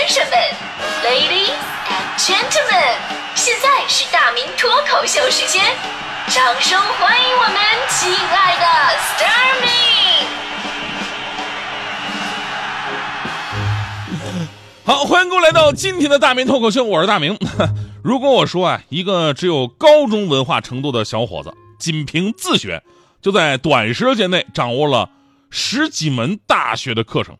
先生们，Ladies and Gentlemen，现在是大明脱口秀时间，掌声欢迎我们亲爱的 s t a r m y 好，欢迎各位来到今天的大明脱口秀，我是大明。如果我说啊，一个只有高中文化程度的小伙子，仅凭自学，就在短时间内掌握了十几门大学的课程，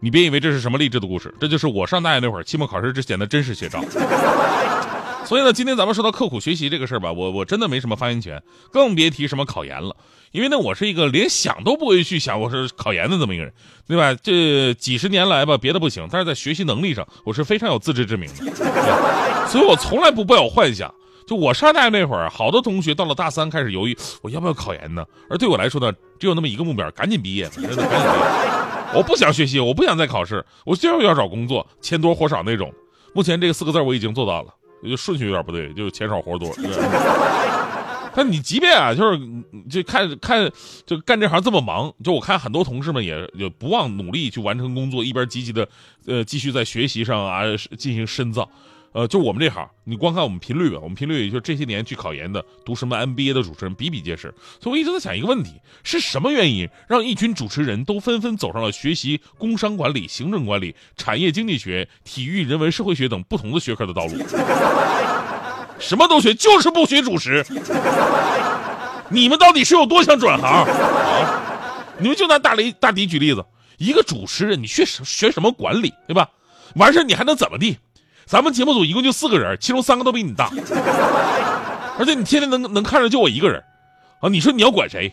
你别以为这是什么励志的故事，这就是我上大学那会儿期末考试之前的真实写照。所以呢，今天咱们说到刻苦学习这个事儿吧，我我真的没什么发言权，更别提什么考研了。因为呢，我是一个连想都不会去想我是考研的这么一个人，对吧？这几十年来吧，别的不行，但是在学习能力上，我是非常有自知之明的。所以我从来不抱有幻想。就我上大学那会儿，好多同学到了大三开始犹豫，我要不要考研呢？而对我来说呢，只有那么一个目标，赶紧毕业，赶紧毕业。我不想学习，我不想再考试，我就是要找工作，钱多活少那种。目前这个四个字我已经做到了。就顺序有点不对，就是钱少活多。但你即便啊，就是就看看就干这行这么忙，就我看很多同事们也也不忘努力去完成工作，一边积极的呃继续在学习上啊进行深造。呃，就我们这行，你光看我们频率吧，我们频率也就这些年去考研的、读什么 MBA 的主持人比比皆是。所以我一直在想一个问题：是什么原因让一群主持人都纷纷走上了学习工商管理、行政管理、产业经济学、体育、人文、社会学等不同的学科的道路？什么都学，就是不学主持。你们到底是有多想转行啊？你们就拿大雷大迪举例子，一个主持人，你学什学什么管理，对吧？完事你还能怎么地？咱们节目组一共就四个人，其中三个都比你大，而且你天天能能看着就我一个人，啊，你说你要管谁？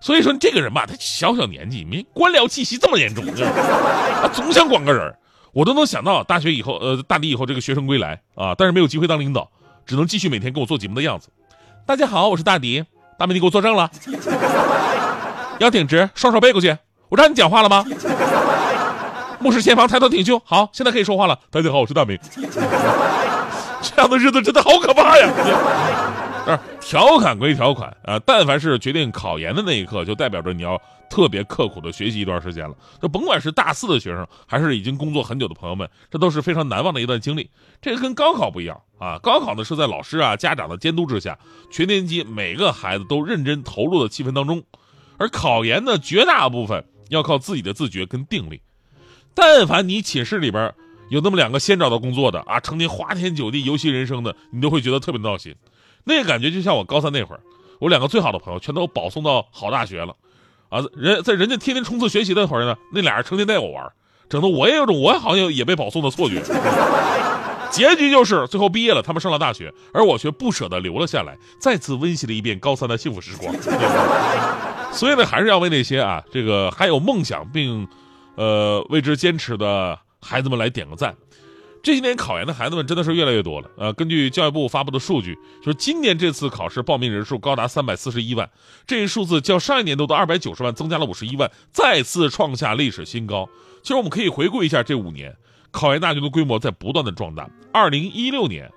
所以说这个人吧，他小小年纪，没官僚气息这么严重，啊，总想管个人，我都能想到大学以后，呃，大迪以后这个学生归来啊，但是没有机会当领导，只能继续每天跟我做节目的样子。大家好，我是大迪，大美你给我作证了，腰挺直，双手背过去，我让你讲话了吗？目视前方，抬头挺胸。好，现在可以说话了。大家好，我是大明。这样的日子真的好可怕呀！是调侃归调侃啊，但凡是决定考研的那一刻，就代表着你要特别刻苦的学习一段时间了。就甭管是大四的学生，还是已经工作很久的朋友们，这都是非常难忘的一段经历。这个跟高考不一样啊，高考呢是在老师啊、家长的监督之下，全年级每个孩子都认真投入的气氛当中，而考研呢，绝大部分要靠自己的自觉跟定力。但凡你寝室里边有那么两个先找到工作的啊，成天花天酒地、游戏人生的，你都会觉得特别闹心。那个感觉就像我高三那会儿，我两个最好的朋友全都保送到好大学了，啊，人在人家天天冲刺学习那会儿呢，那俩人成天带我玩，整的我也有种我好像也被保送的错觉。结局就是最后毕业了，他们上了大学，而我却不舍得留了下来，再次温习了一遍高三的幸福时光。所以呢，还是要为那些啊，这个还有梦想并。呃，为之坚持的孩子们来点个赞。这些年考研的孩子们真的是越来越多了。呃，根据教育部发布的数据，就是今年这次考试报名人数高达三百四十一万，这一数字较上一年度的二百九十万增加了五十一万，再次创下历史新高。其实我们可以回顾一下这五年，考研大军的规模在不断的壮大。二零一六年，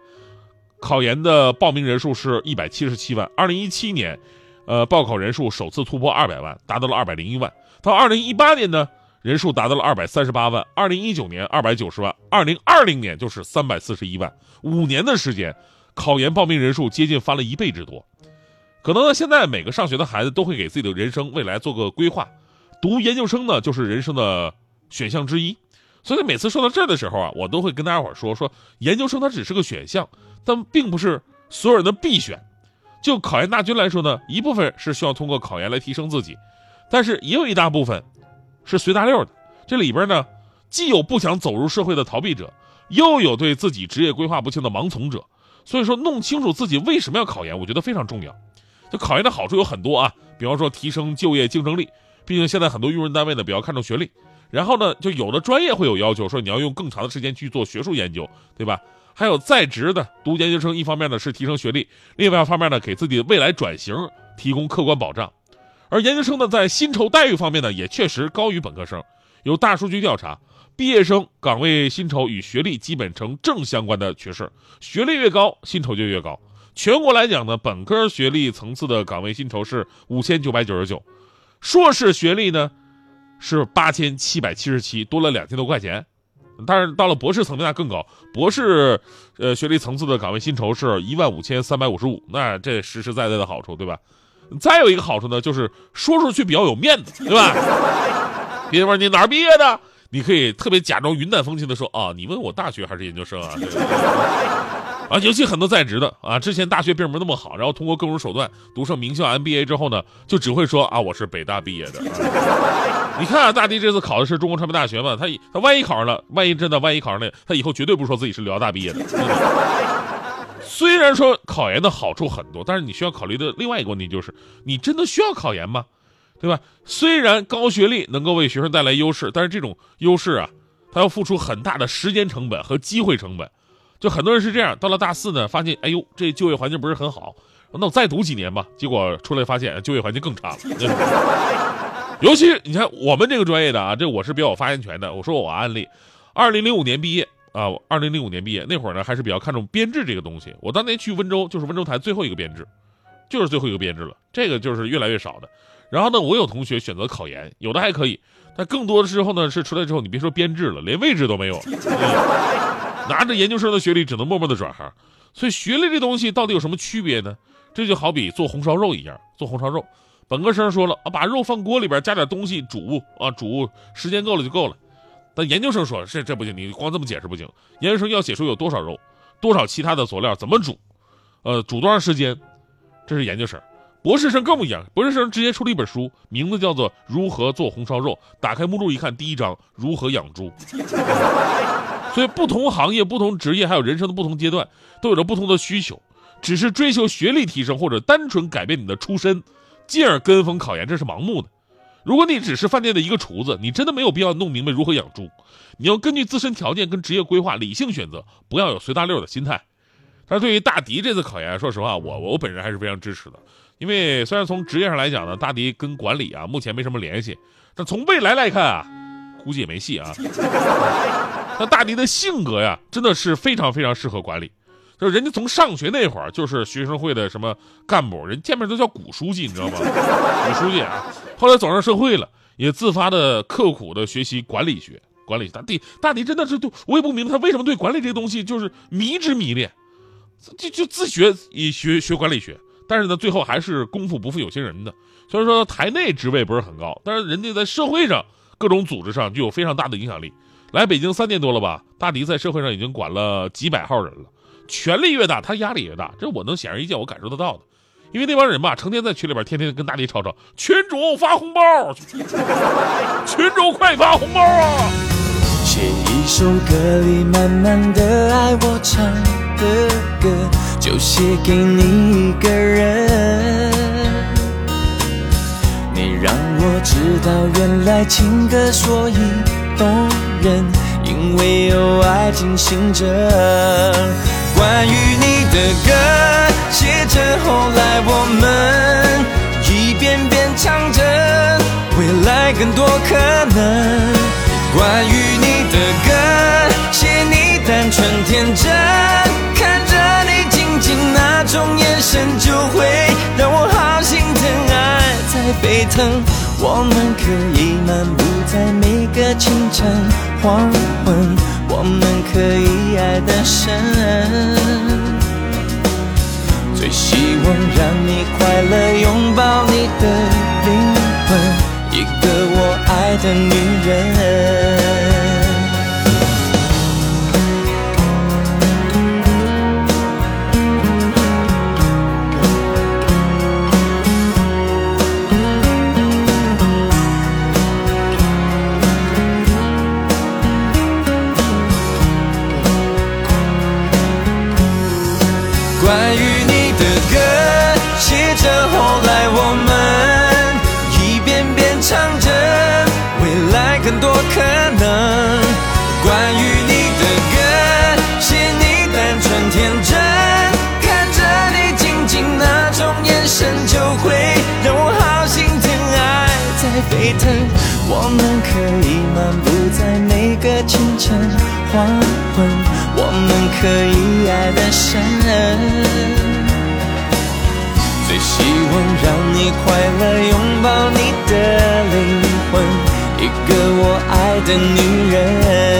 考研的报名人数是一百七十七万；二零一七年，呃，报考人数首次突破二百万，达到了二百零一万。到二零一八年呢？人数达到了二百三十八万，二零一九年二百九十万，二零二零年就是三百四十一万，五年的时间，考研报名人数接近翻了一倍之多。可能呢，现在每个上学的孩子都会给自己的人生未来做个规划，读研究生呢就是人生的选项之一。所以每次说到这儿的时候啊，我都会跟大家伙说说，研究生它只是个选项，但并不是所有人的必选。就考研大军来说呢，一部分是需要通过考研来提升自己，但是也有一大部分。是随大溜的，这里边呢，既有不想走入社会的逃避者，又有对自己职业规划不清的盲从者。所以说，弄清楚自己为什么要考研，我觉得非常重要。就考研的好处有很多啊，比方说提升就业竞争力，毕竟现在很多用人单位呢比较看重学历。然后呢，就有的专业会有要求，说你要用更长的时间去做学术研究，对吧？还有在职的读研究生，一方面呢是提升学历，另外一方面呢给自己未来转型提供客观保障。而研究生呢，在薪酬待遇方面呢，也确实高于本科生。有大数据调查，毕业生岗位薪酬与学历基本呈正相关的趋势，学历越高，薪酬就越高。全国来讲呢，本科学历层次的岗位薪酬是五千九百九十九，硕士学历呢是八千七百七十七，多了两千多块钱。但是到了博士层面那更高，博士呃学历层次的岗位薪酬是一万五千三百五十五，那这实实在在的好处，对吧？再有一个好处呢，就是说出去比较有面子，对吧？别人问你哪儿毕业的，你可以特别假装云淡风轻的说啊，你问我大学还是研究生啊？对 啊，尤其很多在职的啊，之前大学并不是那么好，然后通过各种手段读上名校 MBA 之后呢，就只会说啊，我是北大毕业的。啊、你看啊，大迪这次考的是中国传媒大学嘛，他他万一考上了，万一真的万一考上了，他以后绝对不说自己是辽大毕业的。虽然说考研的好处很多，但是你需要考虑的另外一个问题就是，你真的需要考研吗？对吧？虽然高学历能够为学生带来优势，但是这种优势啊，他要付出很大的时间成本和机会成本。就很多人是这样，到了大四呢，发现哎呦，这就业环境不是很好，那我再读几年吧。结果出来发现就业环境更差了。尤其是你看我们这个专业的啊，这我是比较有发言权的。我说我案例，二零零五年毕业啊，二零零五年毕业那会儿呢，还是比较看重编制这个东西。我当年去温州，就是温州台最后一个编制，就是最后一个编制了。这个就是越来越少的。然后呢，我有同学选择考研，有的还可以，但更多的时候呢，是出来之后，你别说编制了，连位置都没有。拿着研究生的学历，只能默默的转行。所以学历这东西到底有什么区别呢？这就好比做红烧肉一样，做红烧肉，本科生说了啊，把肉放锅里边，加点东西煮啊，煮时间够了就够了。但研究生说这这不行，你光这么解释不行。研究生要写出有多少肉，多少其他的佐料，怎么煮，呃，煮多长时间，这是研究生。博士生更不一样，博士生直接出了一本书，名字叫做《如何做红烧肉》。打开目录一看，第一章如何养猪。所以，不同行业、不同职业，还有人生的不同阶段，都有着不同的需求。只是追求学历提升，或者单纯改变你的出身，进而跟风考研，这是盲目的。如果你只是饭店的一个厨子，你真的没有必要弄明白如何养猪。你要根据自身条件跟职业规划理性选择，不要有随大溜的心态。但是对于大迪这次考研，说实话，我我本人还是非常支持的。因为虽然从职业上来讲呢，大迪跟管理啊目前没什么联系，但从未来来看啊，估计也没戏啊。那大迪的性格呀，真的是非常非常适合管理。就人家从上学那会儿就是学生会的什么干部，人见面都叫古书记，你知道吗？古书记啊。后来走上社会了，也自发的刻苦的学习管理学。管理大迪，大迪真的是对我也不明白他为什么对管理这个东西就是迷之迷恋，就就自学以学学管理学。但是呢，最后还是功夫不负有心人的。虽然说台内职位不是很高，但是人家在社会上各种组织上就有非常大的影响力。来北京三年多了吧，大迪在社会上已经管了几百号人了。权力越大，他压力越大，这我能显而易见，我感受得到的。因为那帮人吧，成天在群里边天天跟大迪吵吵，群主发红包，群主快发红包啊！写一首歌里满满的爱，我唱的歌就写给你一个人。你让我知道，原来情歌所以动人，因为有爱进行着。关于你的歌，写着后来我们一遍遍唱着，未来更多可能。关于你的歌，写你单纯天真，看着你静静那种眼神，就会让我好心疼，爱在沸腾。我们可以漫步在每个清晨黄昏，我们可以爱得深。最希望让你快乐，拥抱你的灵魂，一个我爱的女人。我们可以漫步在每个清晨黄昏，我们可以爱得深。最希望让你快乐，拥抱你的灵魂，一个我爱的女人。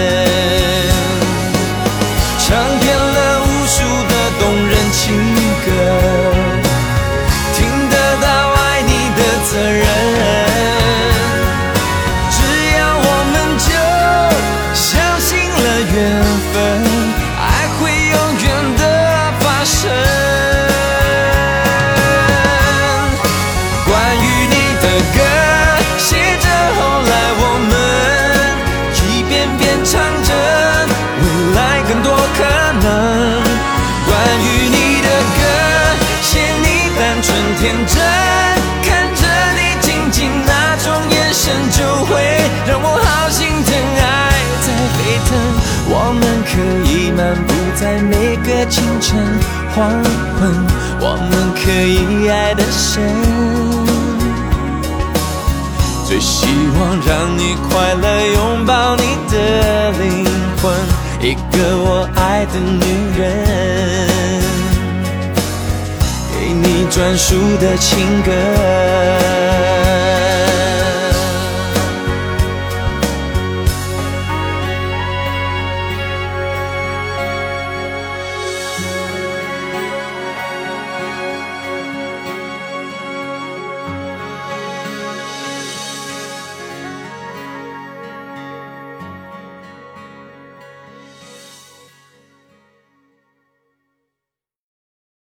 清晨黄昏，我们可以爱得深。最希望让你快乐，拥抱你的灵魂，一个我爱的女人，给你专属的情歌。